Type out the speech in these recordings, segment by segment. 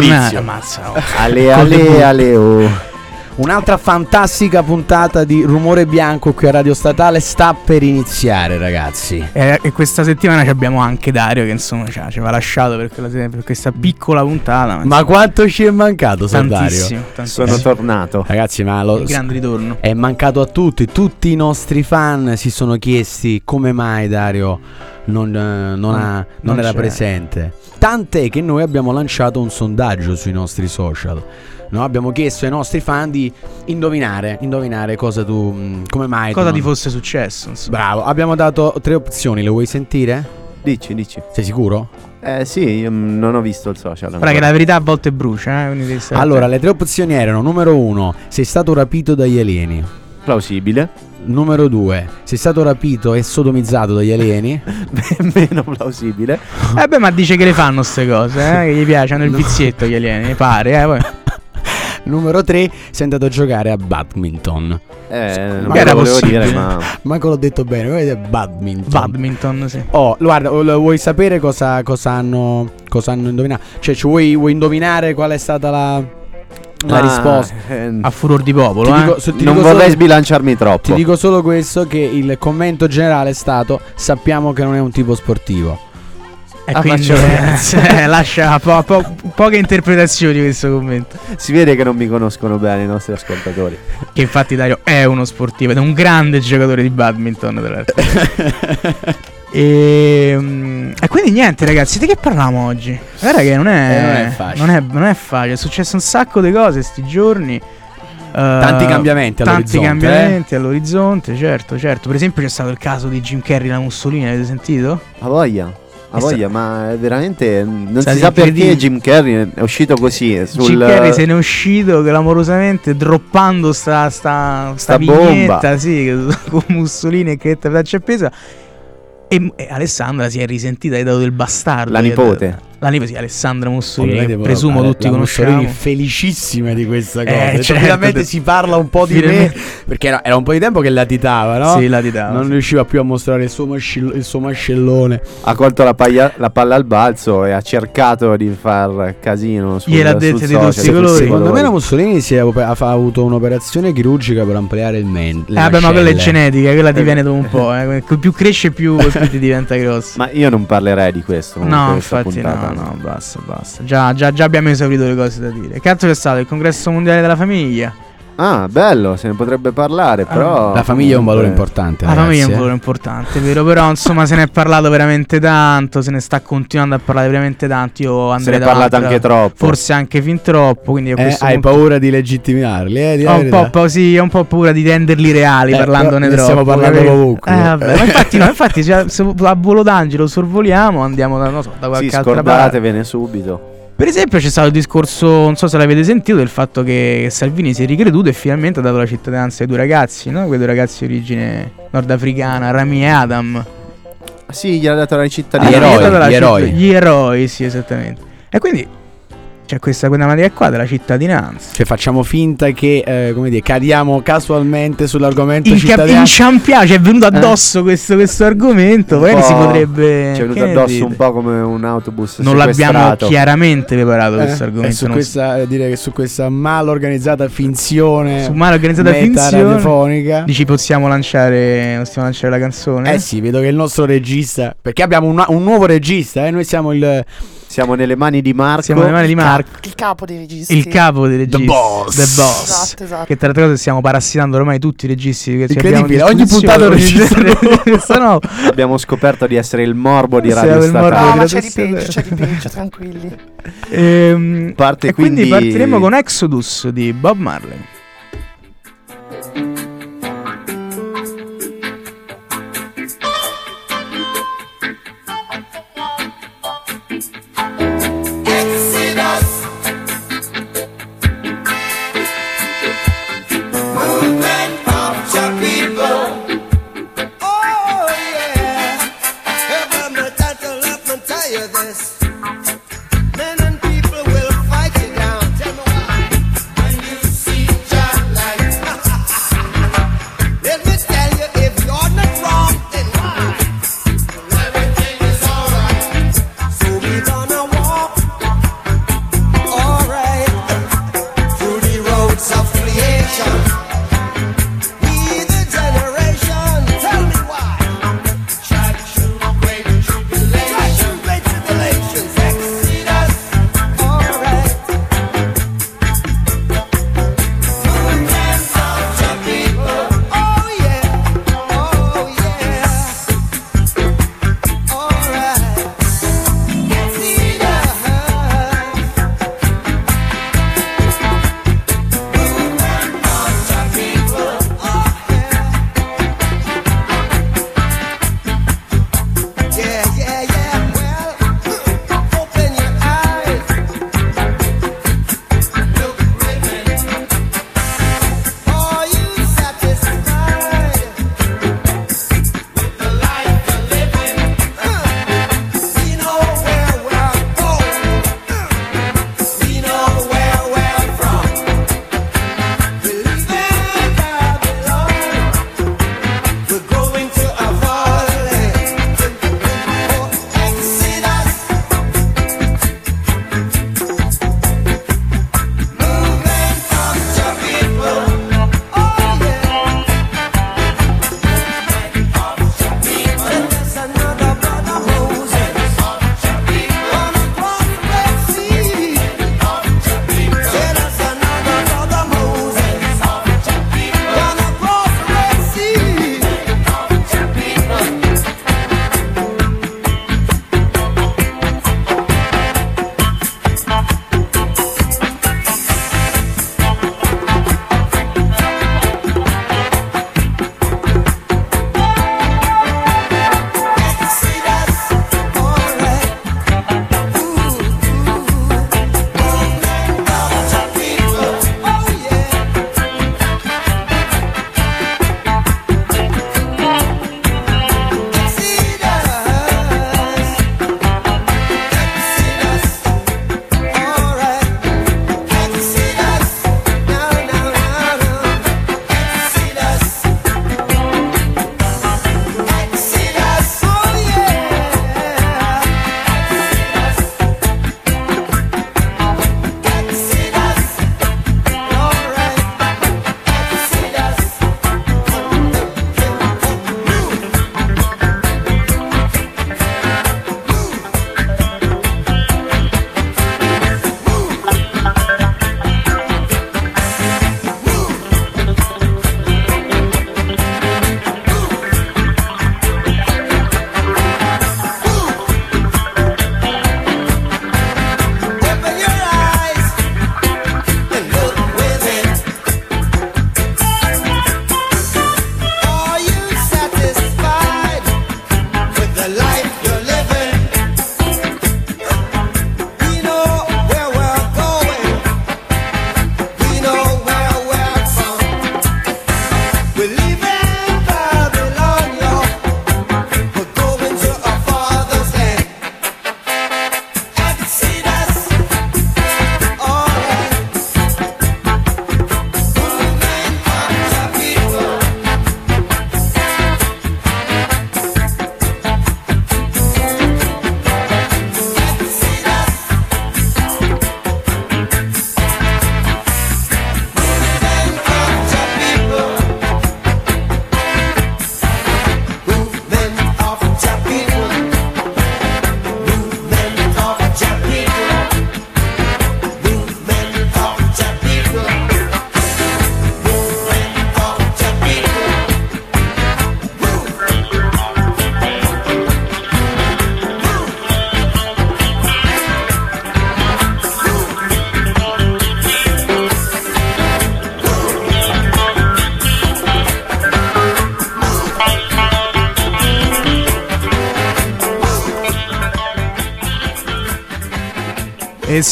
Tornati. Ammazza. oh. Ale, ale, ale, oh. Un'altra fantastica puntata di Rumore Bianco qui a Radio Statale sta per iniziare, ragazzi. E, e questa settimana ci abbiamo anche Dario che insomma ci ha, aveva lasciato per, quella- per questa piccola puntata. Ma quanto ci è mancato, tantissimo, tantissimo. Sono tornato. Ragazzi, ma lo, grande ritorno. è mancato a tutti. Tutti i nostri fan si sono chiesti come mai Dario non, eh, non ha- non non era c'è. presente. Tant'è che noi abbiamo lanciato un sondaggio sui nostri social. No, abbiamo chiesto ai nostri fan di indovinare, indovinare cosa tu, mh, come mai. tu Cosa non- ti fosse successo? Insomma. Bravo, abbiamo dato tre opzioni, le vuoi sentire? Dici, dici. Sei sicuro? Eh sì, io mm, non ho visto il social. Guarda che la verità a volte brucia, eh, Allora, le tre opzioni erano: numero uno, sei stato rapito dagli alieni. Plausibile. Numero due, sei stato rapito e sodomizzato dagli alieni. Meno plausibile. Eh beh, ma dice che le fanno queste cose, eh, che gli piacciono il vizietto gli alieni, mi pare, eh, poi. numero tre, sei andato a giocare a badminton. Eh, non Ma era possibile. dire, ma Manco l'ho detto bene, vedete badminton. Badminton, sì. Oh, guarda, lo- vuoi sapere cosa, cosa hanno, cosa hanno indovinato? Cioè, ci vuoi, vuoi indovinare qual è stata la, la Ma, risposta? eh, A furor di popolo, eh. dico- ti non vorrei solo- sbilanciarmi troppo. Ti dico solo questo: che il commento generale è stato: sappiamo che non è un tipo sportivo. E Ah, quindi faccio- eh, lascia po- po- poche interpretazioni questo commento. Si vede che non mi conoscono bene i nostri ascoltatori. Che infatti Dario è uno sportivo ed è un grande giocatore di badminton, tra l'altro. e, mm, e quindi niente, ragazzi, di che parliamo oggi? Guarda che non è, Eh, non è facile. Non è, non è facile. È successo un sacco di cose sti giorni. Tanti Eh, cambiamenti Tanti all'orizzonte, cambiamenti all'orizzonte, certo, certo. Per esempio c'è stato il caso di Jim Carrey e la Mussolini, avete sentito? A voglia. A voglia, ma è veramente non si sa perché. Jim Carrey è uscito così eh, sul Jim Carrey se ne è uscito clamorosamente droppando sta, sta, sta, Sta vignetta bomba. sì, con Mussolini che te la c'è appesa e, e Alessandra si è risentita hai dato del bastardo la nipote. La sì, Alessandra Mussolini che presumo la- tutti la Mussolini conosciamo felicissima di questa Eh, cosa. Cioè, certo, finalmente de- si parla un po' di me. finalmente- Perché era, era un po' di tempo che latitava, no? sì la ditava non sì. riusciva più a mostrare il suo, mascil- il suo mascellone. Ha colto la, paglia- la palla al balzo e ha cercato di far casino sul, Gliel'ha sul dette di tutti i colori. Secondo me la Mussolini si è, ha, ha avuto un'operazione chirurgica per ampliare il men. le Eh, ma quella è genetica, quella ti viene dopo un po'. Eh. Più cresce, più, più ti diventa grosso. Ma io non parlerei di questo. No, infatti, no, puntata. no, basta, basta. Già, già, già abbiamo esaurito le cose da dire. Che altro c'è stato? Il congresso mondiale della famiglia. Ah, bello, se ne potrebbe parlare, però... La famiglia è un valore comunque- importante. La famiglia è un eh. valore importante, è vero? Però insomma se ne è parlato veramente tanto, se ne sta continuando a parlare veramente tanto. Io Se andrei ne è parlato davanti, anche troppo. Forse anche fin troppo. Quindi a Eh, hai punto paura di legittimarli, eh? di ho un po', pa- sì, ho un po' paura di renderli reali Eh, parlandone troppo. stiamo parlando ovunque. Eh, vabbè, ma infatti, no, infatti cioè, se a volo d'angelo sorvoliamo, andiamo da, non so, da qualche Sì, altra parte. scordatevene subito. Per esempio c'è stato il discorso, non so se l'avete sentito, del fatto che Salvini si è ricreduto e finalmente ha dato la cittadinanza ai due ragazzi, no? Quei due ragazzi di origine nordafricana, Rami e Adam. Sì, gli ha dato la Gli cittadinanza. Gli ha eroi, gli eroi. Gli eroi, sì, esattamente. E quindi c'è questa quella materia qua della cittadinanza. Cioè, facciamo finta che, eh, come dire, cadiamo casualmente sull'argomento In, cittadinanza. inciampia, ci è venuto addosso questo, questo argomento, Un magari si po' potrebbe... Ci è venuto addosso dite? un po' come un autobus Non l'abbiamo chiaramente preparato Eh, questo e argomento. su non questa, eh, dire che su questa mal organizzata finzione su male organizzata finzione radiofonica. Dici possiamo lanciare, possiamo lanciare la canzone? Eh sì, vedo che il nostro regista, perché abbiamo un, un nuovo regista, eh? noi siamo il Siamo nelle mani di Marco. Siamo nelle mani di Marco, Il capo dei registi. il capo dei registi. boss. The boss. Esatto, esatto. Che tra le altre cose stiamo parassitando ormai tutti i registi. Che Incredibile, ogni puntata regista no. Abbiamo scoperto di essere il morbo di Radio Statale. No, di ma c'è di peggio, c'è di peggio, tranquilli. Ehm, Parte e quindi, quindi- partiremo con Exodus di Bob Marley.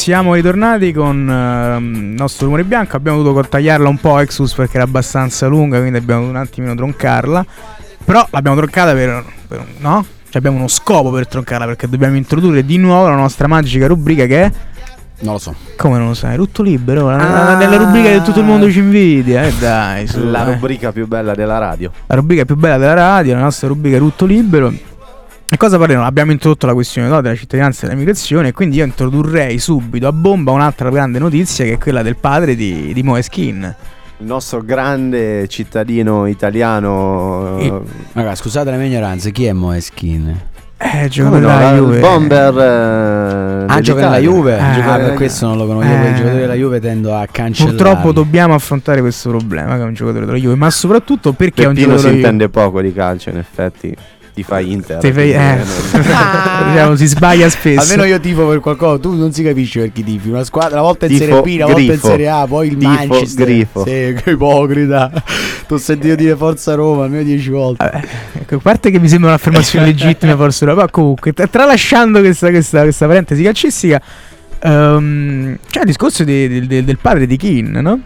Siamo ritornati con ehm, il nostro rumore bianco. Abbiamo dovuto tagliarla un po' Exus perché era abbastanza lunga, quindi abbiamo dovuto un attimino troncarla. Però l'abbiamo troncata per, per no? Cioè abbiamo uno scopo per troncarla perché dobbiamo introdurre di nuovo la nostra magica rubrica che è Non lo so. come non lo sai, rutto libero, la, Ah. la- nella rubrica che tutto il mondo ci invidia, eh dai, su, La eh. rubrica più bella della radio. la rubrica più bella della radio, la nostra rubrica Rutto Libero. E cosa parleremo? Abbiamo introdotto la questione no, della cittadinanza e della migrazione, quindi io introdurrei subito a bomba un'altra grande notizia che è quella del padre di, di Moeskin. Il nostro grande cittadino italiano. E- Raga, scusate la mia ignoranza, chi è Moeskin? Eh, giocatore no, della il Juve. bomber. eh, Ah, gioca nella. Juve? Eh, Gioca- eh, per questo non lo conosco. Io eh. i giocatori della Juve tendo a cancellare. Purtroppo dobbiamo affrontare questo problema che è un giocatore della Juve, ma soprattutto perché è un Peppino giocatore si della Juve. intende poco di calcio, in effetti. Ti fai Inter. Ti fai- eh. non- Diciamo, si sbaglia spesso. Almeno io tifo per qualcosa, tu non si capisce per chi tifi. Una squadra, una volta in Tifo Serie B, una volta in. Serie A, poi il Tifo Manchester. grifo. Sì, che ipocrita. Ti ho sentito dire Forza Roma almeno dieci volte. Vabbè, ecco, a parte che mi sembra un'affermazione legittima, forse, ma comunque, tra- tralasciando questa, questa, questa parentesi calcistica, ehm, c'è il discorso di- di- del- del padre di Keane, no?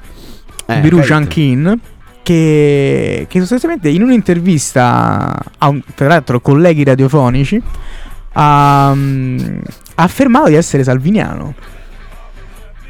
Eh, Birujan. Keane, che, che sostanzialmente in un'intervista a un, tra l'altro colleghi radiofonici ha, mm, ha affermato di essere salviniano.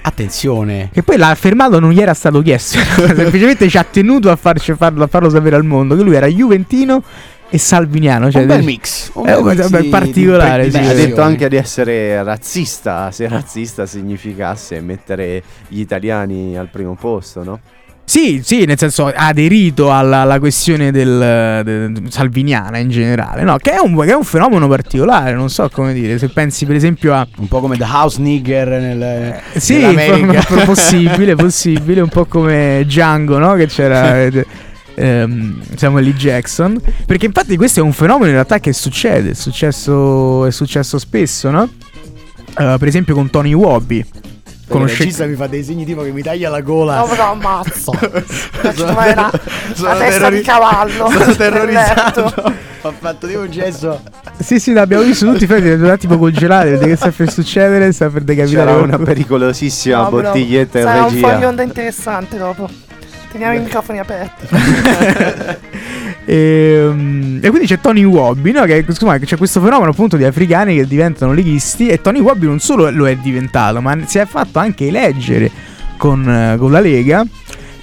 Attenzione. Che poi l'ha affermato non gli era stato chiesto, semplicemente ci ha tenuto a, farci, farlo, a farlo sapere al mondo che lui era juventino e salviniano. Cioè, un bel mix. Un Eh, bel mix particolare, sì. Ha detto anche di essere razzista, se razzista significasse mettere gli italiani al primo posto, no? Sì, sì, nel senso ha aderito alla, alla questione del, del- salviniana in generale, no? Che è, un, che è un fenomeno particolare, non so come dire. Se pensi per esempio a. Un po' come The House Nigger nel, Sì, nell'America. po- possibile, possibile, un po' come Django, no? Che c'era eh, ehm, Samuel L. Jackson. Perché infatti questo è un fenomeno in realtà che succede, è successo, è successo spesso, no? Eh, per esempio con Tony Wobby. Il Conosce- regista mi fa dei segni tipo che mi taglia la gola. No, però ammazzo. Sono- la testa terrori- di cavallo. Sono terrorizzato. Ho fatto tipo un gesto. Sì, sì, l'abbiamo visto tutti, infatti è un attimo congelato, vede che sta per succedere, sta per decapitare C'era una pericolosissima No, bottiglietta in Sarà un regia. fuori di onda interessante dopo. Teniamo i microfoni aperti. E, mm, e quindi c'è Tony Wobby, no? Che insomma, c'è questo fenomeno appunto di africani che diventano leghisti. E Tony Wobby non solo lo è diventato, ma si è fatto anche eleggere con, eh, con la Lega.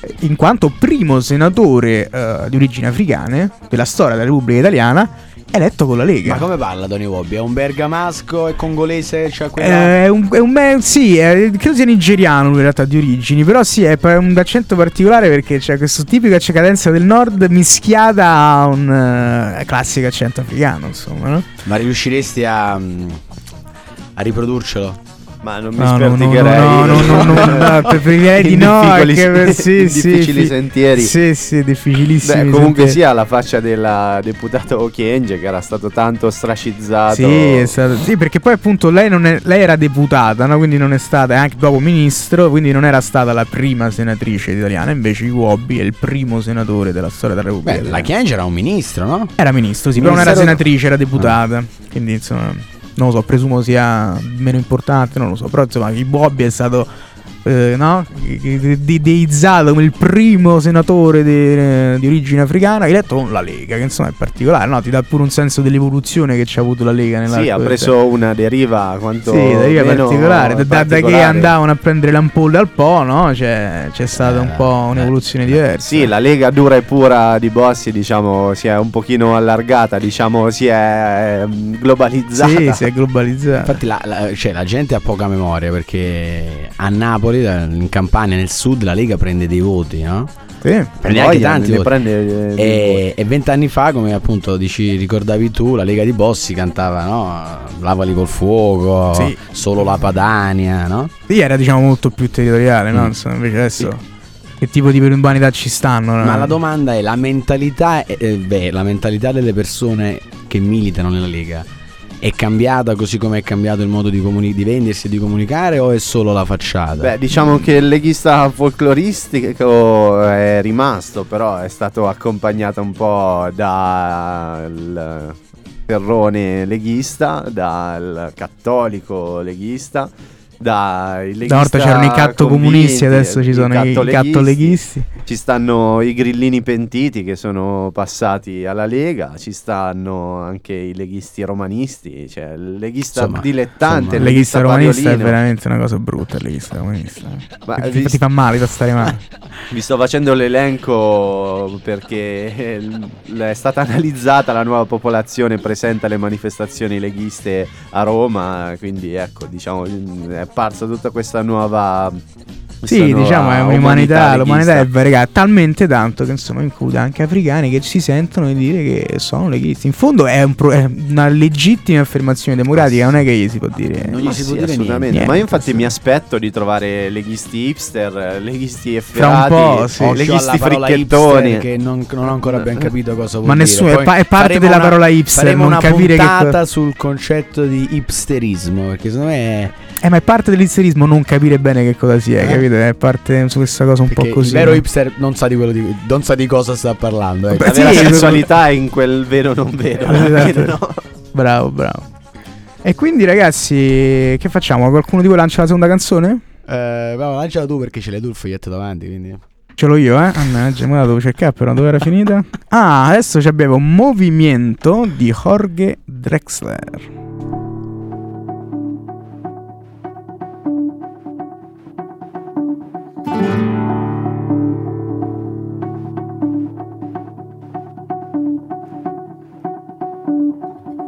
eh, In quanto primo senatore eh, di origini africane della storia della Repubblica Italiana, eletto con la Lega. Ma come parla Tony Wobby? È un bergamasco, è congolese, cioè quella... Eh, È un, è un sì, è- credo sia nigeriano in realtà di origini, però sì, è un accento particolare perché c'è questo tipico c'è cadenza del nord mischiata a un eh, classico accento africano, insomma, no? Ma riusciresti a, mm, a riprodurcelo? Ma non mi No, no, no, no, no, no, no, no, preferirei di no, difficili- anche per- sì, difficili fi- sentieri. Sì, sì, difficilissimi. Beh, comunque sentieri. sia la faccia della deputata Ochienge che era stato tanto stracizzato. Sì, è stato- sì, perché poi appunto lei, non è- lei era deputata, no? quindi non è stata, e anche dopo ministro, quindi non era stata la prima senatrice italiana, invece Iwobi è il primo senatore della storia della Repubblica. Beh, la. Chiange era un ministro, no? Era ministro, sì, però non era senatrice, era deputata, quindi insomma, non lo so, presumo sia meno importante, non lo so, però insomma Iwobi è stato... eh, no? De- deizzato come il primo senatore de- di origine africana eletto con la Lega che insomma è particolare no? ti dà pure un senso dell'evoluzione che ci ha avuto la Lega nella Sì, ha preso una deriva quanto sì, meno particolare. Da, da- da che particolare. andavano a prendere le ampolle al Po, no? C'è, c'è stata un Eh, po' un'evoluzione eh, diversa. Sì, la lega dura e pura di Bossi, diciamo, si è un pochino allargata, diciamo, si è ehm, globalizzata. Sì, si è globalizzata. Infatti la, la- cioè, la gente ha poca memoria perché a Napoli, da- in Campania, nel sud, la Lega prende dei voti, no? Sì. Prende anche tanti voti. prende, eh, E e vent'anni fa, come appunto dici, ricordavi tu, la Lega di Bossi cantava, no? Lavali col fuoco, Sì. solo la Padania, no? Sì, era diciamo molto più territoriale, no? Mm. Insomma, invece adesso che tipo di urbanità ci stanno? no? Ma la domanda è la mentalità, eh, eh, beh, la mentalità delle persone che militano nella Lega è cambiata così come è cambiato il modo di, comuni- di vendersi e di comunicare o è solo la facciata? Beh, diciamo che il leghista folcloristico è rimasto, però è stato accompagnato un po' dal terrone leghista, dal cattolico leghista dai Una volta c'erano i catto comunisti, adesso ci sono i catto leghisti. Ci stanno i grillini pentiti che sono passati alla Lega, ci stanno anche i leghisti romanisti, cioè il leghista Insomma, dilettante, Il il leghista romanista è pariolino. veramente una cosa brutta. Il leghista romanista. Ma Ti- vi- ti, fa male, ti fa stare male. Vi sto facendo l'elenco perché è stata analizzata la nuova popolazione presente alle manifestazioni leghiste a Roma, quindi ecco, diciamo, è apparsa tutta questa nuova... questa Sì, nuova diciamo è un'umanità, l'umanità è variegata talmente tanto che insomma include anche africani che si sentono di dire che sono leghisti. In fondo è, un pro- è una legittima affermazione democratica, non è che gli si può dire. Non gli Ma si sì, può dire assolutamente. niente. Ma io infatti mi aspetto di trovare leghisti hipster, leghisti Fra un efferati, po', sì. Leghisti fricchettoni. che non, non ho ancora ben capito cosa vuol Ma dire. nessuno- è Poi pa- è parte della una- parola hipster, non una capire che sul concetto di hipsterismo, perché secondo me è Eh, ma è parte dell'inserismo non capire bene che cosa sia, Eh. capito? È parte su questa cosa un perché po' così. il vero no? hipster non sa di quello di, non sa di cosa sta parlando. ecco. La Beh, vera sì, sensualità è in quel vero non vero. Esatto. no? Bravo, bravo. E quindi ragazzi, che facciamo? Qualcuno di voi lancia la seconda canzone? Eh, va, lanciala tu perché ce l'hai tu il foglietto davanti, quindi Ce l'ho io, eh? Mannaggia, me la devo cercare però dove era finita? Ah, adesso ci abbiamo Movimento di Jorge Drexler.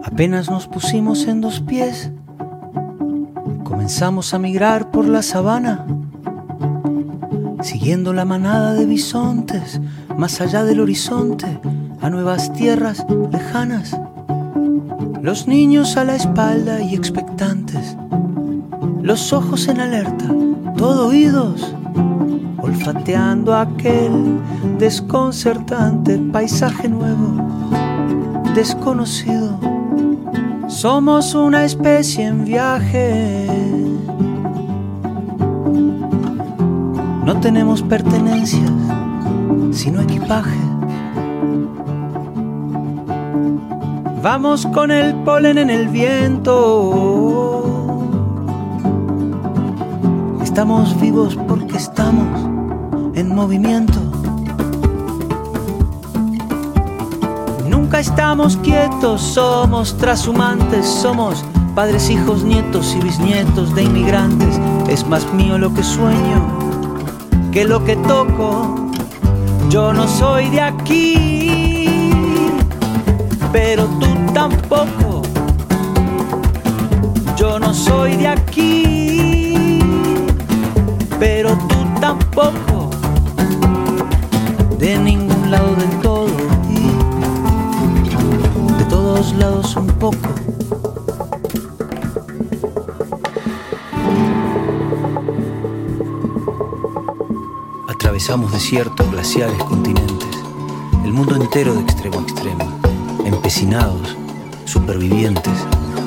Apenas nos pusimos en dos pies, comenzamos a migrar por la sabana, siguiendo la manada de bisontes, más allá del horizonte, a nuevas tierras lejanas. Los niños a la espalda y expectantes, los ojos en alerta, todo oídos, olfateando aquel desconcertante paisaje nuevo, desconocido. Somos una especie en viaje. No tenemos pertenencias, sino equipaje. Vamos con el polen en el viento. Estamos vivos porque estamos en movimiento. Nunca estamos quietos, somos trashumantes, somos padres, hijos, nietos y bisnietos de inmigrantes. Es más mío lo que sueño que lo que toco. Yo no soy de aquí, pero tú tampoco. Yo no soy de aquí, pero tú tampoco. De ningún lado del todo de todos lados un poco. Atravesamos desiertos, glaciares, continentes, el mundo entero de extremo a extremo, empecinados, supervivientes,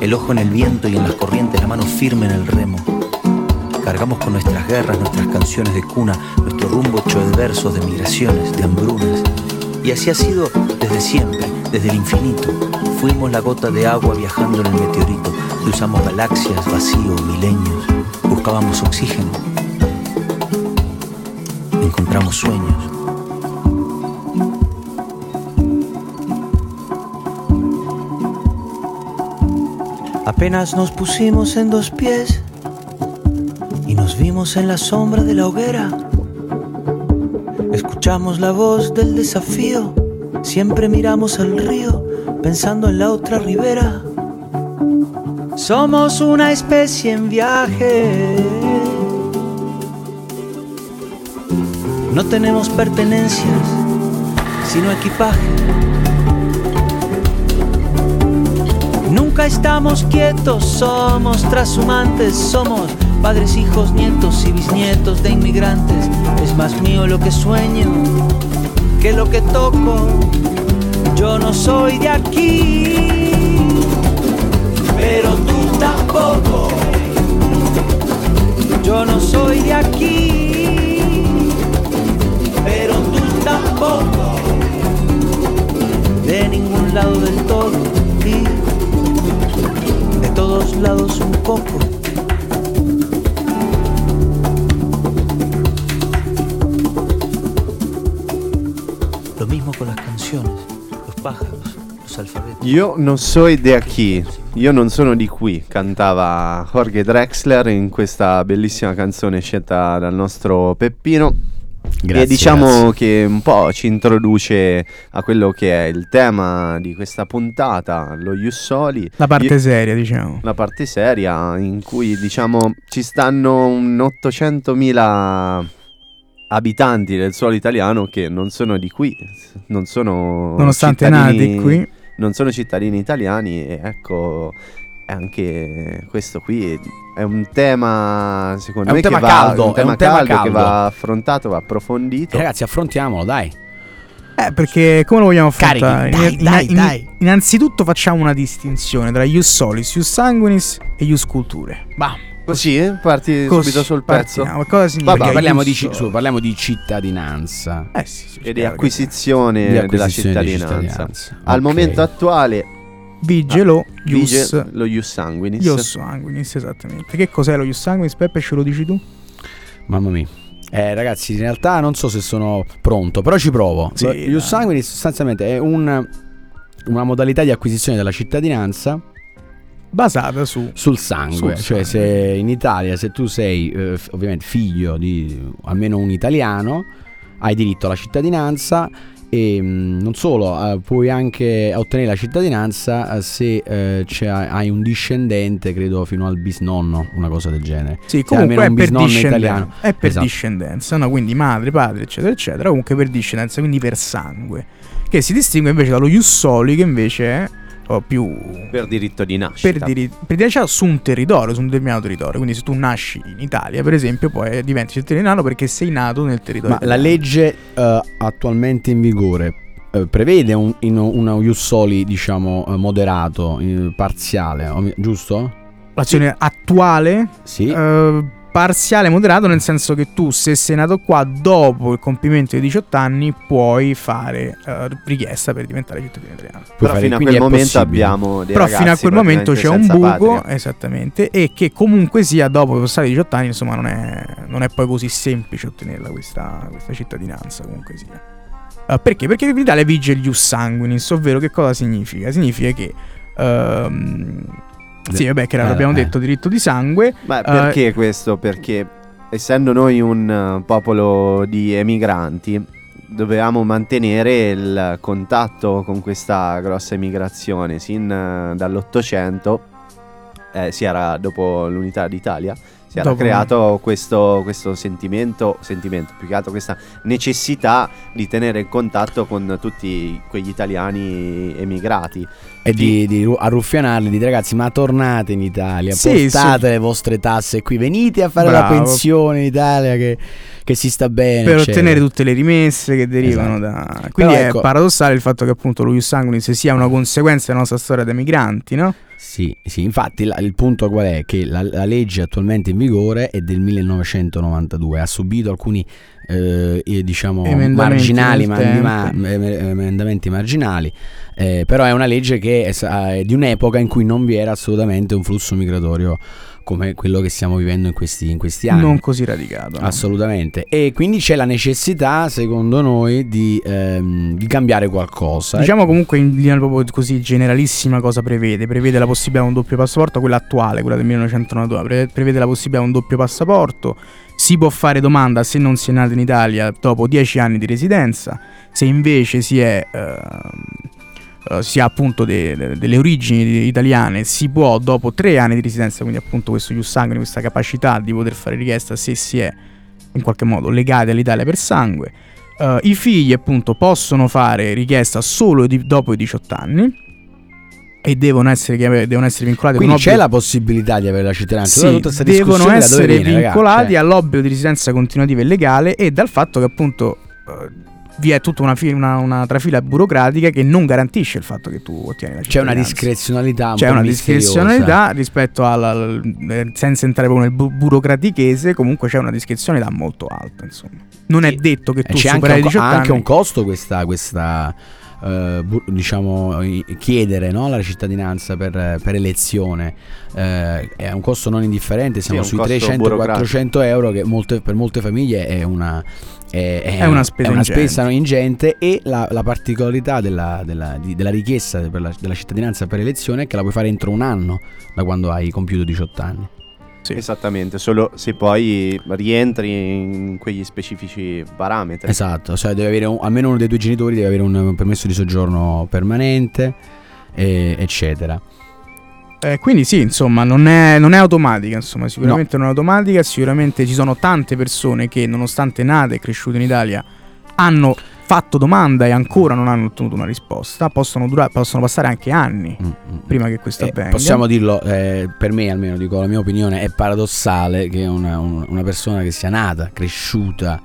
el ojo en el viento y en las corrientes, la mano firme en el remo. Cargamos con nuestras guerras, nuestras canciones de cuna, nuestro rumbo hecho de versos, de migraciones, de hambrunas. Y así ha sido desde siempre, desde el infinito. Fuimos la gota de agua viajando en el meteorito. Cruzamos galaxias, vacío, milenios. Buscábamos oxígeno. Encontramos sueños. Apenas nos pusimos en dos pies nos vimos en la sombra de la hoguera. Escuchamos la voz del desafío, siempre miramos al río pensando en la otra ribera. Somos una especie en viaje. No tenemos pertenencias, sino equipaje. Nunca estamos quietos, somos trashumantes, somos padres, hijos, nietos y bisnietos de inmigrantes. Es más mío lo que sueño que lo que toco. Yo no soy de aquí, pero tú tampoco. Yo no soy de aquí, pero tú tampoco. De ningún lado del todo de todos lados un poco. Io non so idea chi, io non sono di qui, cantava Jorge Drexler in questa bellissima canzone scelta dal nostro Peppino. Grazie, e diciamo grazie. che un po' ci introduce a quello che è il tema di questa puntata, lo Jussoli. La parte Io- seria, diciamo. la parte seria in cui diciamo ci stanno un 800.000 abitanti del suolo italiano che non sono di qui, non sono Nonostante nati qui. Non sono cittadini italiani e ecco anche questo qui è un tema secondo È un me tema che va, caldo, un è tema un tema caldo che caldo. va affrontato, va approfondito. Eh, Ragazzi, affrontiamolo, dai. Eh, perché come lo vogliamo affrontare? Carichi, dai, In- dai, in- dai. Innanzitutto facciamo una distinzione tra ius solis, ius sanguinis e ius culture. Bah, Così, eh? parti così, subito sul pezzo. partiamo. Cosa significa Perché parliamo di, ci- su, parliamo di cittadinanza. Eh sì, sì, E di acquisizione, Di della acquisizione di cittadinanza. cittadinanza. Al momento attuale Vige lo vige ius lo ius sanguinis. ius sanguinis, esattamente. Che cos'è lo ius sanguinis? Peppe, ce lo dici tu? Mamma mia. Eh, ragazzi, in realtà non so se sono pronto, però ci provo. Sì, Lo-. Ius sanguinis sostanzialmente è un- una modalità di acquisizione della cittadinanza Basata su sul sangue. Sul cioè, sangue. se in Italia, se tu sei eh, ovviamente figlio di almeno un italiano, hai diritto alla cittadinanza. E mh, non solo, eh, puoi anche ottenere la cittadinanza eh, se eh, hai un discendente, credo fino al bisnonno, una cosa del genere. Sì, Se comunque è un per, italiano. è per Esatto. discendenza, no? quindi madre, padre, eccetera, eccetera, comunque per discendenza, quindi per sangue, che si distingue invece dallo ius soli, che invece è oh, più Per diritto di nascita. per, diri- per dire su un territorio, su un determinato territorio. Quindi se tu nasci in Italia, per esempio, poi diventi cittadino perché sei nato nel territorio. Ma la italiano. legge eh, attualmente in vigore eh, prevede un, in, una ius soli, diciamo, eh, moderato, parziale, o giusto? L'azione attuale Sì. eh, parziale moderato nel senso che tu se sei nato qua dopo il compimento dei 18 anni puoi fare eh, richiesta per diventare cittadino italiano. Puoi Però fare- fino a quel momento abbiamo dei Però fino a quel momento c'è un buco, patria. esattamente, e che comunque sia dopo passare i 18 anni, insomma, non è, non è poi così semplice ottenerla questa, questa cittadinanza, comunque sia. Eh, perché? Perché in Italia vige ius sanguinis, ovvero che cosa significa? Significa che... ehm, sì, vabbè, che Eh, abbiamo eh. detto diritto di sangue. Ma Eh, perché questo? Perché essendo noi un eh, popolo di emigranti, dovevamo mantenere il contatto con questa grossa emigrazione. Sin eh, dall'Ottocento, eh, si era dopo l'unità d'Italia, si era Dopo- creato questo, questo sentimento, sentimento, più che altro questa necessità di tenere il contatto con tutti quegli italiani emigrati. E di, di arruffianarli, di dire ragazzi, ma tornate in Italia, Sì, portate le vostre tasse qui, venite a fare la Bravo. pensione in Italia che, che si sta bene. per eccetera. ottenere tutte le rimesse che derivano da. Quindi Però è ecco- paradossale il fatto che appunto lo Ius Sanguinis sia una conseguenza della nostra storia da migranti, no? Sì, sì, infatti la- il punto qual è? Che la, la legge attualmente in vigore è del 1992, ha subito alcuni eh, diciamo Emendamenti marginali, ma- ma- emendamenti marginali, eh, però è una legge che è, è di un'epoca in cui non vi era assolutamente un flusso migratorio come quello che stiamo vivendo in questi, in questi anni. Non così radicato. no? Assolutamente, e quindi c'è la necessità, secondo noi, di, ehm, di cambiare qualcosa. Diciamo comunque in linea proprio così generalissima cosa prevede. Prevede la possibilità di un doppio passaporto, quella attuale, quella del 1992. Pre- Prevede la possibilità di un doppio passaporto. Si può fare domanda se non si è nato in Italia dopo 10 anni di residenza. Se invece si è. ehm, eh, si ha appunto de- de- delle origini italiane, si può dopo 3 anni di residenza, quindi appunto questo ius sanguine, questa capacità di poter fare richiesta se si è in qualche modo legati all'Italia per sangue. Eh, I figli, appunto, possono fare richiesta solo di- dopo i 18 anni e devono essere, devono essere vincolati Quindi con c'è la possibilità di avere la cittadinanza. Sì, tutta devono essere viene, vincolati Cioè, all'obbligo di residenza continuativa e legale e dal fatto che appunto eh, vi è tutta una, una- una trafila burocratica che non garantisce il fatto che tu ottieni la c'è una cittadinanza. discrezionalità un C'è una discrezionalità rispetto alla. al- eh, senza entrare proprio nel bu- burocratichese, comunque c'è una discrezionalità molto alta. Insomma, non è Sì. detto che E tu c'è anche superai un, i co- 18 ha anche anni. un costo questa, questa eh, bu- diciamo, chiedere no, la cittadinanza per, per elezione eh, è un costo non indifferente, siamo è un sui costo 300-400 euro che molte- per molte famiglie è una, è, È una spesa una ingente. spesa ingente e la, la particolarità della, della- di- della richiesta per la- della cittadinanza per elezione è che la puoi fare entro un anno da quando hai compiuto 18 anni. Sì. Esattamente, solo se poi rientri in quegli specifici parametri. Esatto, cioè deve avere un- almeno uno dei due genitori deve avere un, un permesso di soggiorno permanente, e- eccetera. Eh, quindi sì, insomma, non è, non è automatica, insomma, sicuramente non è automatica, sicuramente ci sono tante persone che nonostante nate e cresciute in Italia hanno fatto domanda e ancora non hanno ottenuto una risposta, possono, durare, possono passare anche anni Mm, mm. prima che questo Eh, avvenga. possiamo dirlo, eh, per me almeno, dico la mia opinione, è paradossale che una, un- una persona che sia nata, cresciuta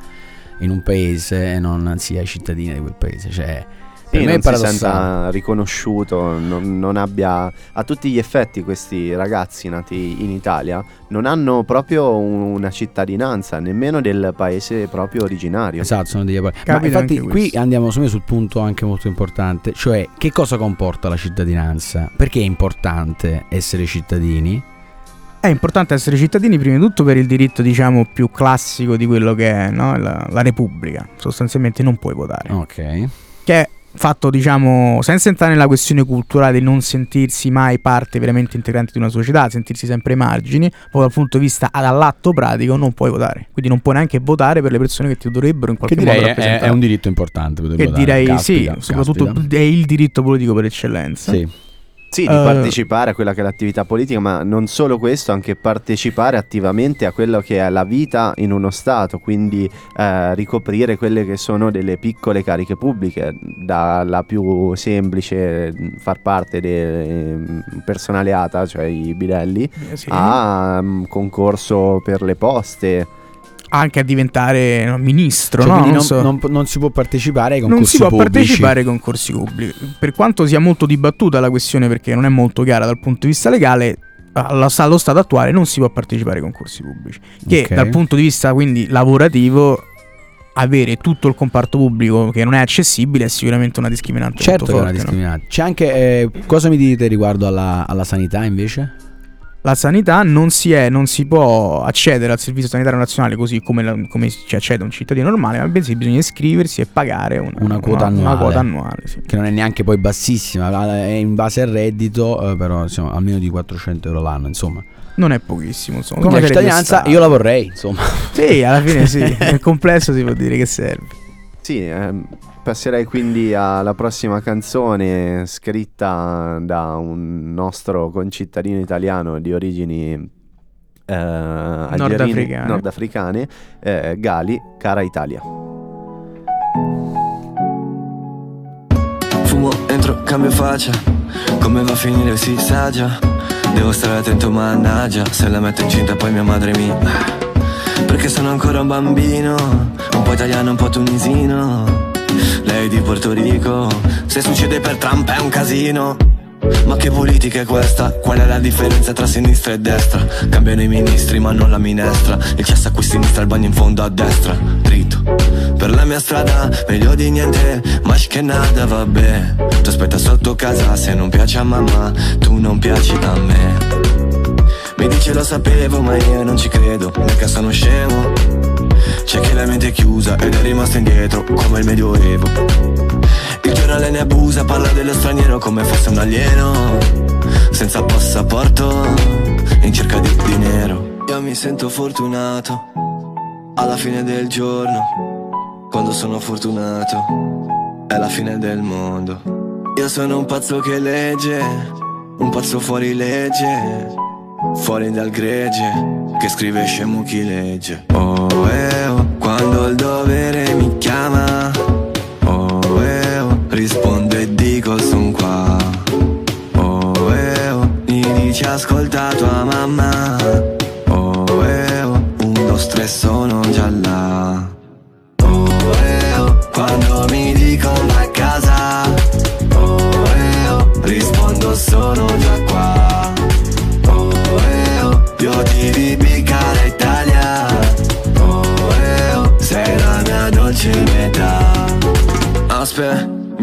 in un paese e non sia cittadina di quel paese. Cioè, Sì, per me è non si paradossale. senta riconosciuto, non, non abbia a tutti gli effetti questi ragazzi nati in Italia non hanno proprio un- una cittadinanza nemmeno del paese proprio originario. Esatto, sono degli. Ma infatti qui andiamo secondo me, sul punto anche molto importante, cioè che cosa comporta la cittadinanza? Perché è importante essere cittadini? È importante essere cittadini prima di tutto per il diritto, diciamo, più classico di quello che è no? la, la Repubblica. Sostanzialmente non puoi votare. Ok. Che è fatto, diciamo, senza entrare nella questione culturale di non sentirsi mai parte veramente integrante di una società, sentirsi sempre ai margini, poi dal punto di vista dall'atto pratico non puoi votare. Quindi non puoi neanche votare per le persone che ti dovrebbero in Che qualche direi modo è, rappresentare. è un diritto importante. poter che votare. direi Caspita, sì, soprattutto caspita. è il diritto politico per eccellenza. Sì. Sì, di Eh. partecipare a quella che è l'attività politica, ma non solo questo, anche partecipare attivamente a quello che è la vita in uno Stato, quindi eh, ricoprire quelle che sono delle piccole cariche pubbliche, dalla più semplice far parte del personale ATA, cioè i bidelli, Eh, sì. a mm, concorso per le poste. Anche a diventare no, ministro, Cioè, no? Non non, so. non- non si può partecipare ai concorsi non si può pubblici. partecipare ai concorsi pubblici. Per quanto sia molto dibattuta la questione perché non è molto chiara dal punto di vista legale, allo, allo stato attuale non si può partecipare ai concorsi pubblici. Che Ok. dal punto di vista quindi lavorativo avere tutto il comparto pubblico che non è accessibile è sicuramente una discriminante Certo molto una forte. no? discriminante. C'è anche. eh, cosa mi dite riguardo alla, alla sanità invece? La sanità non si, è, non si può accedere al servizio sanitario nazionale così come, la- come ci accede un cittadino normale, ma bensì bisogna iscriversi e pagare una, Una quota una annuale. quota annuale, sì. Che non è neanche poi bassissima, è in base al reddito, eh, però insomma, almeno di 400 euro l'anno. Insomma, Non è pochissimo, insomma. la Come cittadinanza io la vorrei. Insomma, Sì, alla fine sì, nel complesso si può dire che serve. Sì, ehm, passerei quindi alla prossima canzone scritta da un nostro concittadino italiano di origini eh, Nordafricane. nordafricane, eh, Gali, cara Italia. Fumo, entro, cambio faccia Come va a finire si sa già Devo stare attento mannaggia Se la metto incinta poi mia madre mi Perché sono ancora un bambino Un po' italiano, un po' tunisino. Lei di Porto Rico Se succede per Trump è un casino. Ma che politica è questa? Qual è la differenza tra sinistra e destra? Cambiano i ministri ma non la minestra. Il cesso a qui a sinistra, il bagno in fondo a destra. Dritto. Per la mia strada, meglio di niente. Ma che nada, vabbè. Ti aspetta sotto casa se non piace a mamma Tu non piaci a me Mi dice lo sapevo ma io non ci credo. Mica sono scemo. C'è chi la mente è chiusa ed è rimasto indietro Come il medioevo il giornale ne abusa, parla dello straniero come fosse un alieno. Senza passaporto, in cerca di dinero. Io mi sento fortunato, alla fine del giorno. Quando sono fortunato, è la fine del mondo. Io sono un pazzo che legge, un pazzo fuori legge Fuori dal gregge, che scrive scemo chi legge. Oh, eh, oh, quando il dovere mi chiama. Oh, eh, oh, rispondo e dico son qua Oh, eh, oh, mi dici ascolta tua mamma Oh, eh, oh, un, due, tre sono già là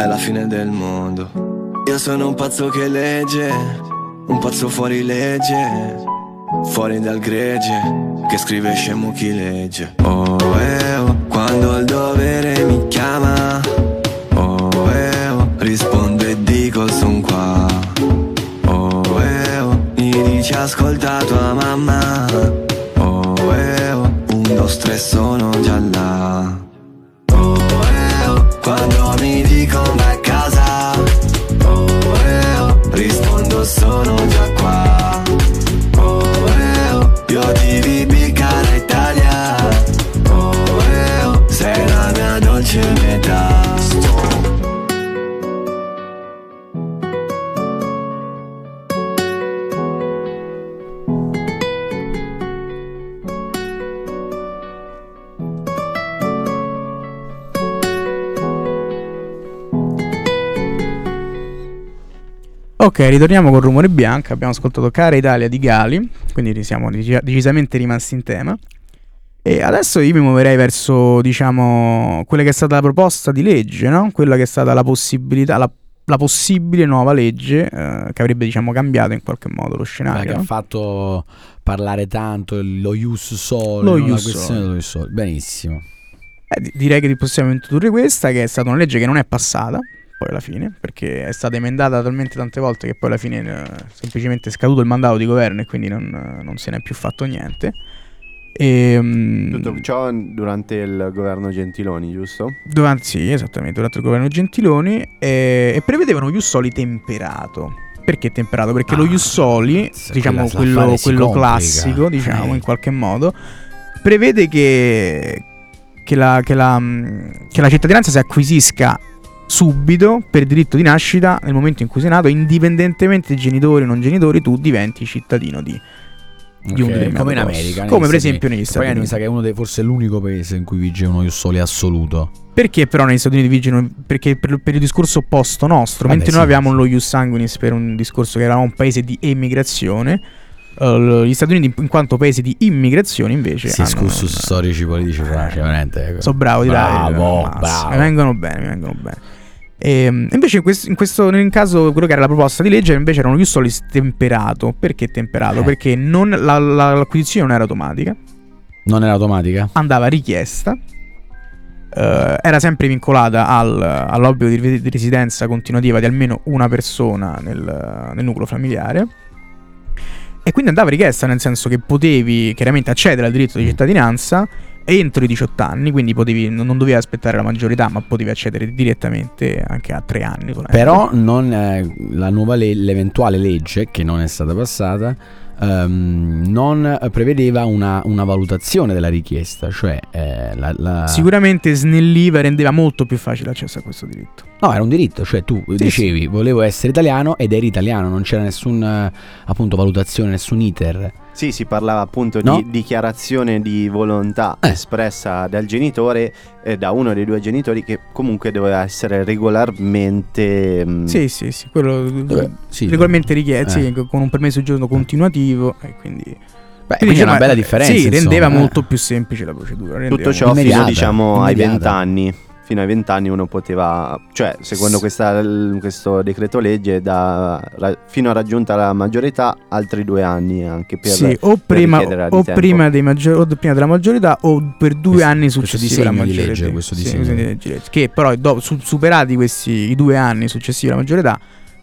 È la fine del mondo. Io sono un pazzo che legge Un pazzo fuori legge Fuori dal gregge Che scrive scemo chi legge. Oh eh oh Quando il dovere mi chiama Oh eh oh Rispondo e dico son qua Oh eh oh Mi dice ascolta tua mamma Oh eh oh Un, dos, tre sono già là Ok, ritorniamo con Rumore Bianco. Abbiamo ascoltato Cara Italia di Gali, quindi siamo deci- decisamente rimasti in tema. E adesso io mi muoverei verso, diciamo, quella che è stata la proposta di legge, no? Quella che è stata la possibilità, la, la possibile nuova legge eh, che avrebbe, diciamo, cambiato in qualche modo lo scenario. che ha no? fatto parlare tanto lo ius soli, Lo no? la ius questione dello ius soli. Benissimo. Eh, di- direi che possiamo introdurre questa, che è stata una legge che non è passata, poi alla fine, perché è stata emendata talmente tante volte che poi alla fine eh, semplicemente è scaduto il mandato di governo e quindi non, eh, non se n'è più fatto niente. E, mm, Tutto ciò durante il governo Gentiloni, giusto? durante, sì, esattamente, durante il governo Gentiloni e, e prevedevano lo Ius Soli temperato. Perché temperato? Perché lo Ah, Ius Soli, se diciamo quello, quello classico, diciamo Eh. in qualche modo, prevede che, che, la, che, la, mh, che la cittadinanza si acquisisca subito per diritto di nascita nel momento in cui sei nato, indipendentemente genitori o non genitori, tu diventi cittadino di, di un Ok, determinato come in. America. Come per esempio negli Uniti. Stati Poi mi Uniti. sa che è uno dei forse l'unico paese in cui vige uno ius soli assoluto. Perché però negli Stati Uniti vigono perché per, per il discorso opposto nostro, Vabbè, mentre sì, noi avevamo sì. lo ius sanguinis per un discorso che eravamo un paese di emigrazione, l- gli Stati Uniti in quanto paese di immigrazione invece Sì, hanno un- storici politici francia, veramente. So bravo di Bravo, dai, bravo. Mi vengono bene, mi vengono bene. Ehm, invece in questo, in questo nel caso quello che era la proposta di legge invece era uno ius soli temperato. Perché temperato? Eh. Perché non, la- la- l'acquisizione non era automatica, Non era automatica? andava richiesta. eh, era sempre vincolata al- all'obbligo di, di residenza continuativa di almeno una persona nel, nel nucleo familiare. E quindi andava richiesta, nel senso che potevi chiaramente accedere al diritto di cittadinanza entro i 18 anni, quindi potevi, non dovevi aspettare la maggiorità, ma potevi accedere direttamente anche a 3 anni. solamente. Però non, eh, la nuova le- l'eventuale legge, che non è stata passata, ehm, non prevedeva una, una valutazione della richiesta, cioè eh, la, la- Sicuramente snelliva e rendeva molto più facile l'accesso a questo diritto. No, era un diritto, cioè tu Sì, dicevi volevo essere italiano ed eri italiano, non c'era nessuna appunto valutazione, nessun iter. Sì, si parlava appunto No? di dichiarazione di volontà Eh. espressa dal genitore, eh, da uno dei due genitori, che comunque doveva essere regolarmente. mm, Sì, sì, sì, quello Dove- sì, regolarmente richiesto, eh. sì, con un permesso di giorno continuativo e quindi... Beh, quindi quindi una bella differenza. Sì, rendeva insomma, eh. molto più semplice la procedura. rendeva Tutto ciò fino diciamo ai immediata. 20 anni. Fino ai 20 anni uno poteva, cioè secondo questa- questo decreto legge, da, fino a raggiunta la maggiore età, altri due anni anche per... sì, o, prima, richiedere di o prima, dei maggior- o prima della maggiorità o per due Questo- anni successivi alla maggiore legge, età. questo Sì, disegno. disegno di legge. Che però dopo, su- superati questi i due anni successivi alla maggiore età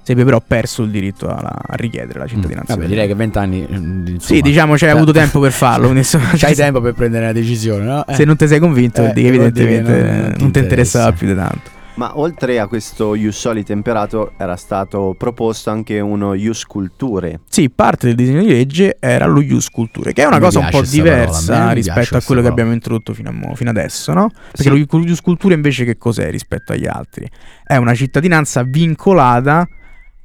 Sarebbe però perso il diritto alla- a richiedere la cittadinanza. Mm. Vabbè, direi che 20 anni. mm, Sì, insomma, diciamo c'hai eh, avuto tempo per farlo. C'hai tempo per prendere una decisione, no? Eh. Se non ti sei convinto, Eh, che che evidentemente non- non non, ti interessava interessa. più di tanto. Ma oltre a questo Ius Soli temperato era stato proposto anche uno Ius Culture. Sì, parte del disegno di legge era lo Ius Culture, che è una Mi cosa un po' parola, a diversa mi rispetto a quello che parola. abbiamo introdotto fino, a mo- fino adesso, no? Perché Sì. lo Ius Culture invece che cos'è rispetto agli altri? È una cittadinanza vincolata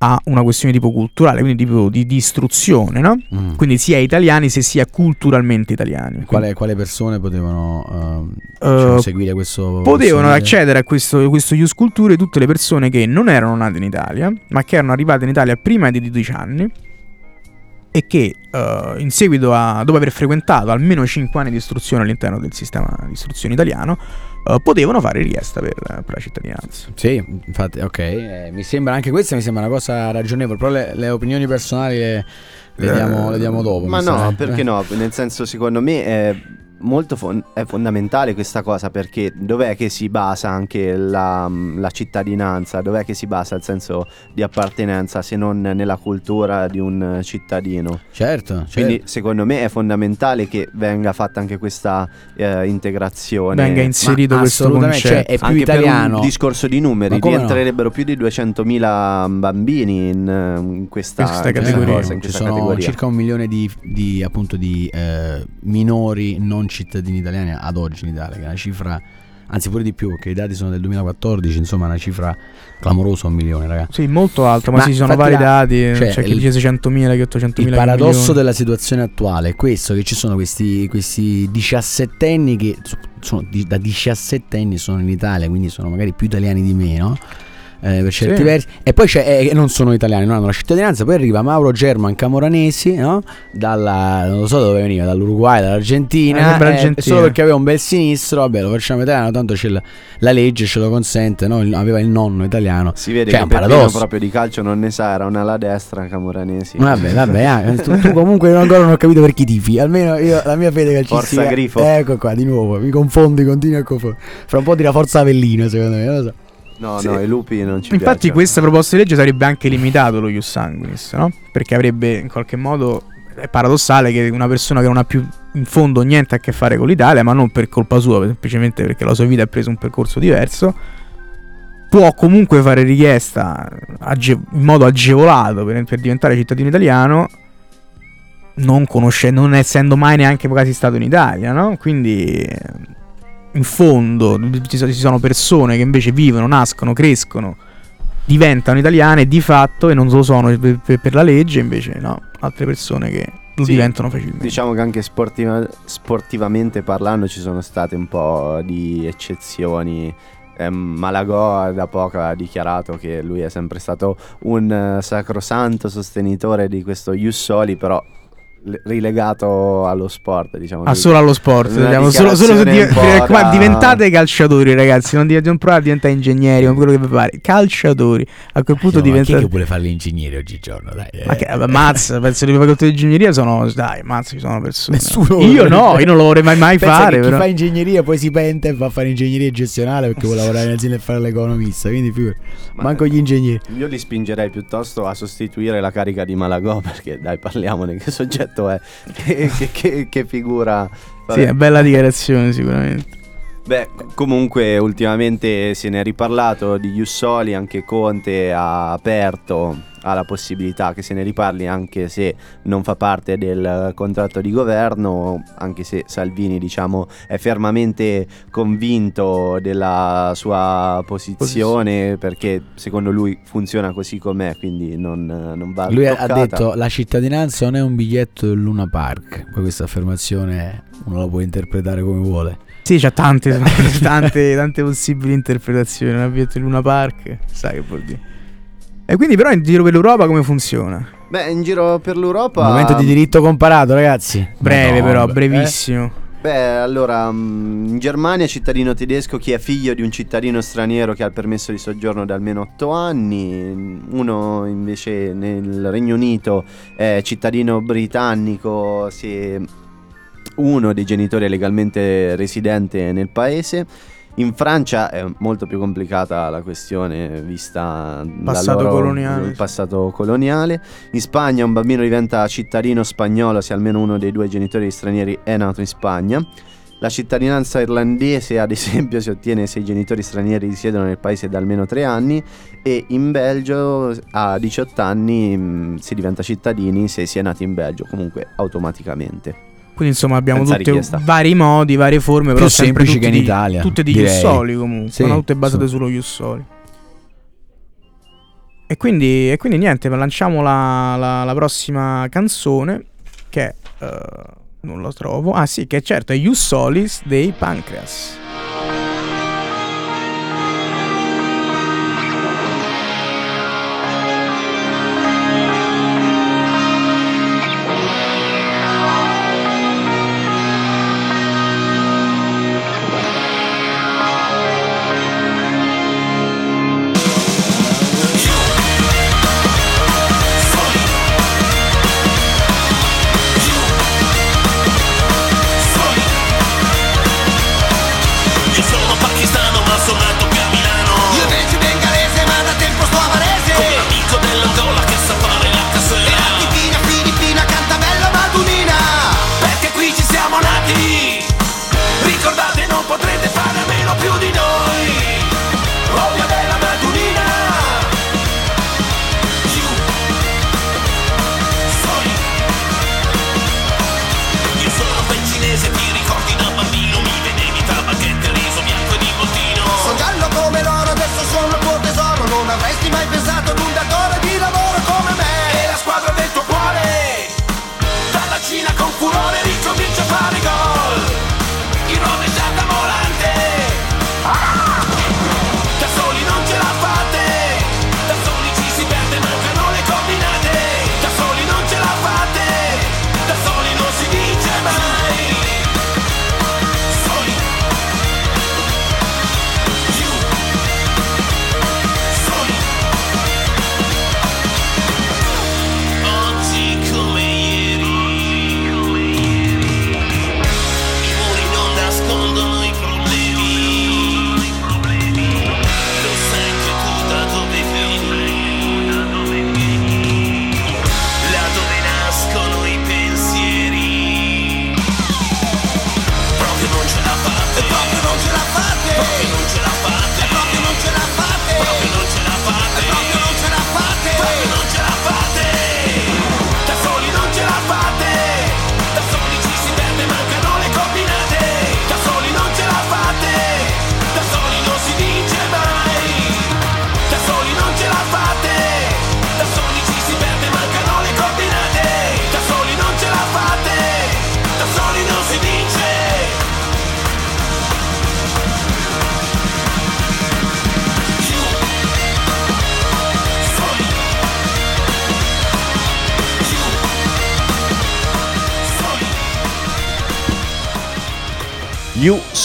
a una questione tipo culturale, quindi tipo di, di istruzione, no? Mm. Quindi sia italiani se sia culturalmente italiani. Quale, quale persone potevano Eh, diciamo, seguire questo? Potevano questo- accedere a questo, questo Ius Culture tutte le persone che non erano nate in Italia, ma che erano arrivate in Italia prima di 12 anni e che eh, in seguito a, dopo aver frequentato almeno 5 anni di istruzione all'interno del sistema di istruzione italiano, eh, potevano fare richiesta per, per la cittadinanza. Sì, infatti, ok. eh, mi sembra anche questa mi sembra una cosa ragionevole. Però le, le opinioni personali le, le diamo, le diamo dopo. Ma no, sa. perché Eh. no? Nel senso, secondo me è molto fon- è fondamentale questa cosa perché dov'è che si basa anche la, la cittadinanza? Dov'è che si basa il senso di appartenenza se non nella cultura di un cittadino? Certo, certo. Quindi secondo me è fondamentale che venga fatta anche questa eh, integrazione. Venga inserito Ma questo assolutamente, concetto. cioè, è più anche italiano. per un discorso di numeri, come no? rientrerebbero più di 200.000 bambini in, in questa, Questa categoria. cosa, in Ci questa sono categoria. circa un milione di, di, appunto di eh, minori non cittadini italiani ad oggi in Italia, che è una cifra, anzi pure di più, perché i dati sono del 2014, insomma è una cifra clamorosa, un milione, ragazzi. Sì, molto alto, ma, Ma sì, ci sono infatti vari la- dati, cioè, c'è chi il- dice 600.000, che 800.000. Il paradosso della situazione attuale è questo: che ci sono questi, questi 17enni che so- sono da 17 anni sono in Italia, quindi sono magari più italiani di me, no? Eh, per certi Sì. versi, e poi c'è, eh, non sono italiani, non hanno la cittadinanza. Poi arriva Mauro German Camoranesi, no? Dalla, non lo so da dove veniva, dall'Uruguay, dall'Argentina. sembra eh, Argentina. solo perché aveva un bel sinistro, vabbè, lo facciamo italiano, tanto c'è la, la legge, ce lo consente, no? Aveva il nonno italiano. Si vede Cioè, è che un paradosso. proprio di calcio non ne sa, era una alla destra Camoranesi. Vabbè, vabbè, ah, tu, tu comunque ancora non ho capito per chi tifi. Almeno io la mia fede calcistica. Forza Grifo. Ecco qua, di nuovo, mi confondi, continui a confondere. Fra un po' tira Forza Avellino, secondo me, non lo so. No, Sì. no, i lupi non ci Infatti, piacciono. questa proposta di legge sarebbe anche limitato lo ius sanguinis, no? Perché avrebbe in qualche modo. È paradossale che una persona che non ha più in fondo niente a che fare con l'Italia, ma non per colpa sua, semplicemente perché la sua vita ha preso un percorso diverso, può comunque fare richiesta age- in modo agevolato per, per diventare cittadino italiano, non, conosce- non essendo mai neanche quasi stato in Italia, no? Quindi. Eh, In fondo ci so- ci sono persone che invece vivono, nascono, crescono, diventano italiane di fatto e non lo sono per, la legge, invece no, altre persone che lo Sì, diventano facilmente. Diciamo che anche sportiva- sportivamente parlando ci sono state un po' di eccezioni. Ehm, Malagò da poco ha dichiarato che lui è sempre stato un eh, sacrosanto sostenitore di questo Ius Soli, però rilegato allo sport, diciamo. Ah, solo allo sport, diciamo, solo, solo su di- un ma da- diventate calciatori, ragazzi. Non, div- non provate a diventare ingegneri, ma quello che vi pare. Calciatori. A quel punto ma chi è diventate. che vuole fare l'ingegnere oggigiorno? Dai, eh. Ma che vabbè, mazza, penso che le facoltà di ingegneria sono. Dai, mazza, ci sono persone. Nessuno Io no, io non lo vorrei mai, mai fare. chi Però. fa ingegneria poi si pente e va a fare ingegneria gestionale perché vuole lavorare in azienda e fare l'economista. Quindi figurati. Ma- manco gli ingegneri. Io li spingerei piuttosto a sostituire la carica di Malagò perché dai parliamone che soggetto è, che, che- che- che figura. Sì, Vabbè. è una bella dichiarazione, sicuramente. Beh, comunque ultimamente se ne è riparlato di Jussoli, anche Conte ha aperto alla possibilità che se ne riparli anche se non fa parte del contratto di governo, anche se Salvini diciamo è fermamente convinto della sua posizione perché secondo lui funziona così com'è, quindi non, non va Lui ha toccata. detto la cittadinanza non è un biglietto del Luna Park. Poi questa affermazione uno la può interpretare come vuole. Sì, c'ha tante, tante, tante possibili interpretazioni. Un avvietto di Luna Park, sai che vuol dire. E quindi, però, in giro per l'Europa come funziona? Beh, in giro per l'Europa Momento di diritto comparato, ragazzi. Breve, Madonna, però, eh? brevissimo. Beh, allora, mm, in Germania cittadino tedesco chi è figlio di un cittadino straniero che ha il permesso di soggiorno da almeno 8 anni, uno invece nel Regno Unito è cittadino britannico se uno dei genitori è legalmente residente nel paese In Francia è molto più complicata la questione vista Passato loro- coloniale. il passato coloniale. In Spagna un bambino diventa cittadino spagnolo se almeno uno dei due genitori stranieri è nato in Spagna. La cittadinanza irlandese, ad esempio, si ottiene se i genitori stranieri risiedono nel paese da almeno tre anni e in Belgio a 18 anni mh, si diventa cittadini se si è nati in Belgio, comunque automaticamente. Quindi insomma abbiamo tutti vari modi, varie forme, però Più sempre semplici che in di- Italia, Tutte di direi. Jussoli comunque, Sì, no? tutte basate sì. sullo Jussoli. E quindi, e quindi niente, lanciamo la, la- la prossima canzone che eh, non la trovo. Ah sì, che certo è Jussolis dei Pancreas.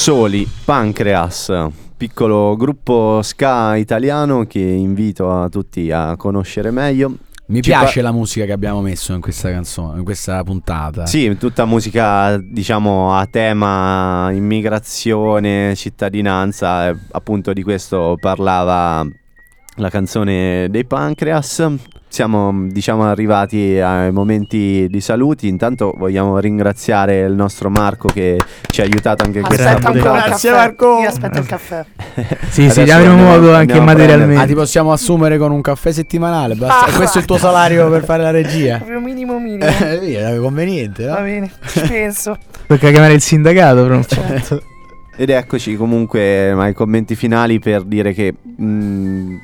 Soli, Pancreas, piccolo gruppo ska italiano che invito a tutti a conoscere meglio. Mi Ci piace pa- la musica che abbiamo messo in questa canzone, in questa puntata. Sì, tutta musica diciamo a tema immigrazione, cittadinanza, appunto di questo parlava la canzone dei Pancreas. Siamo diciamo arrivati ai momenti di saluti, intanto vogliamo ringraziare il nostro Marco che ci ha aiutato anche questa Grazie, caffè. Marco. Io aspetto il caffè. Sì, sì, avremo modo anche materialmente. Ah, ti possiamo assumere con un caffè settimanale? Basta. Ah, E questo è il tuo salario per fare la regia? Proprio minimo minimo. Eh, è conveniente, no? Va bene, ci penso. Tocca chiamare il sindacato, però. Certo. Ed eccoci comunque ai commenti finali per dire che mh,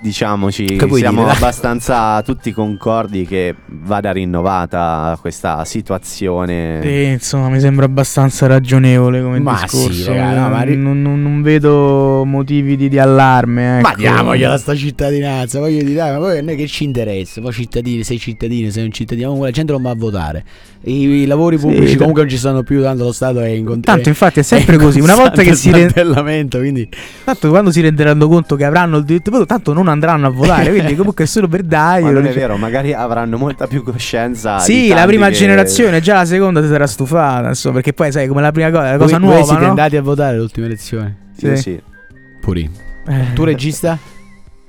diciamoci Che siamo dire? abbastanza tutti concordi che vada rinnovata questa situazione. Sì, insomma, mi sembra abbastanza ragionevole come Ma discorso. sì, raga, no, ma ri- non, non- non vedo motivi di, di allarme. Ecco. Ma diamogliela sta cittadinanza, voglio dire, dai, ma poi a noi che ci interessa? Poi cittadini, sei cittadino, sei un cittadino, comunque la gente non va a votare. I, i lavori Sì, pubblici da- comunque non ci stanno più, tanto lo Stato è in cont- Tanto è- infatti è sempre in così. Una volta che si costante rende. smantellamento, quindi Tanto quando si renderanno conto che avranno il diritto di voto, tanto non andranno a votare. quindi comunque è solo per dai. Ma non è vero, magari avranno molta più coscienza. Sì, di la prima che- generazione, già la seconda si sarà stufata. Insomma, perché poi sai come la prima cosa, la cosa voi, voi nuova. siete no? andati a votare elezioni. Io Sì. sì. Puri. Eh. Tu regista?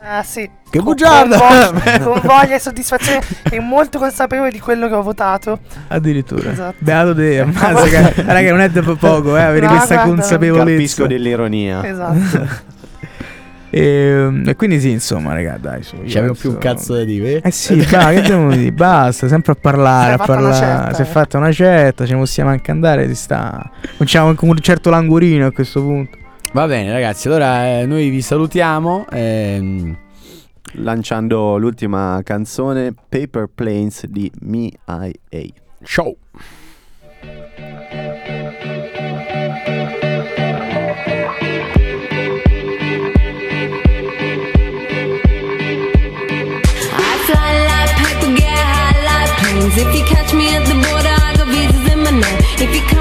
Ah sì. Che bugiarda! Con voglia, con voglia e soddisfazione e molto consapevole di quello che ho votato. Addirittura. Esatto. Beato te, ammazza, raga, non è da poco, eh, avere No, questa guarda, consapevolezza. Capisco dell'ironia. Esatto. E, e quindi sì, insomma, raga, dai, su. C'avevo penso- più un cazzo da dire. Eh sì, va, che dobbiamo dire? Basta, sempre a parlare, Si è a fatta una parlare. certa, si è eh. fatta una certa, ci possiamo anche andare, si sta... Cominciamo anche un certo languorino a questo punto. Va bene, ragazzi. Allora eh, noi vi salutiamo. ehm, Lanciando l'ultima canzone, Paper Planes di Me I A. ciao. If you catch me at the border, I got visas in my name. If you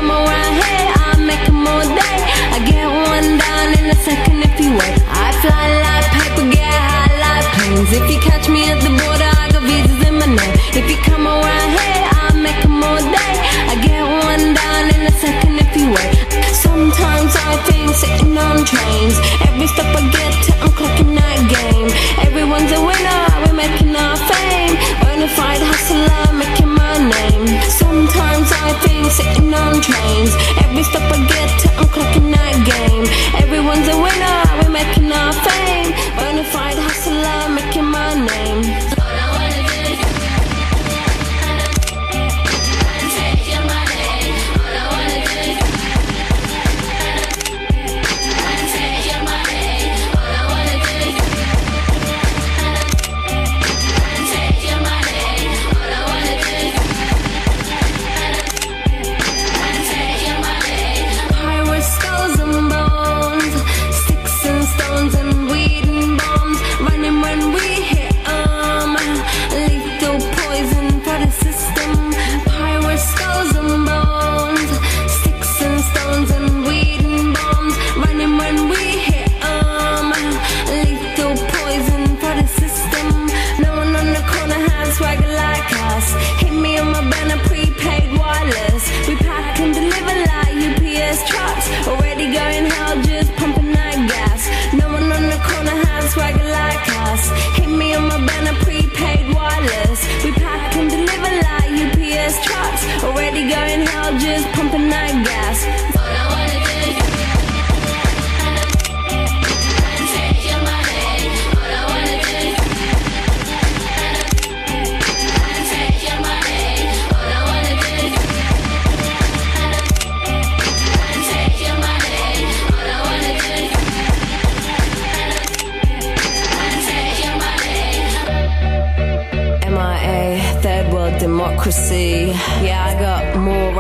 swagger like us. Hit me on my banner, prepaid wireless. We pack and deliver like UPS trucks. Already going hell, just pumping that gas.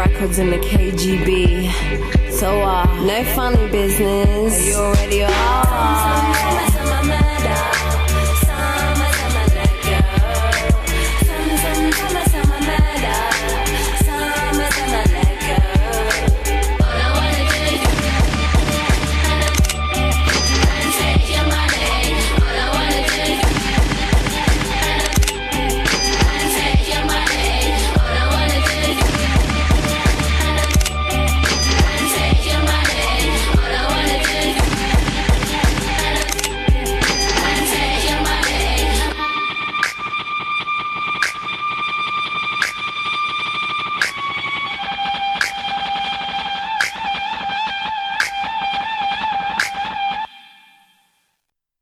records in the KGB. So, uh, no funny business. Are you already are?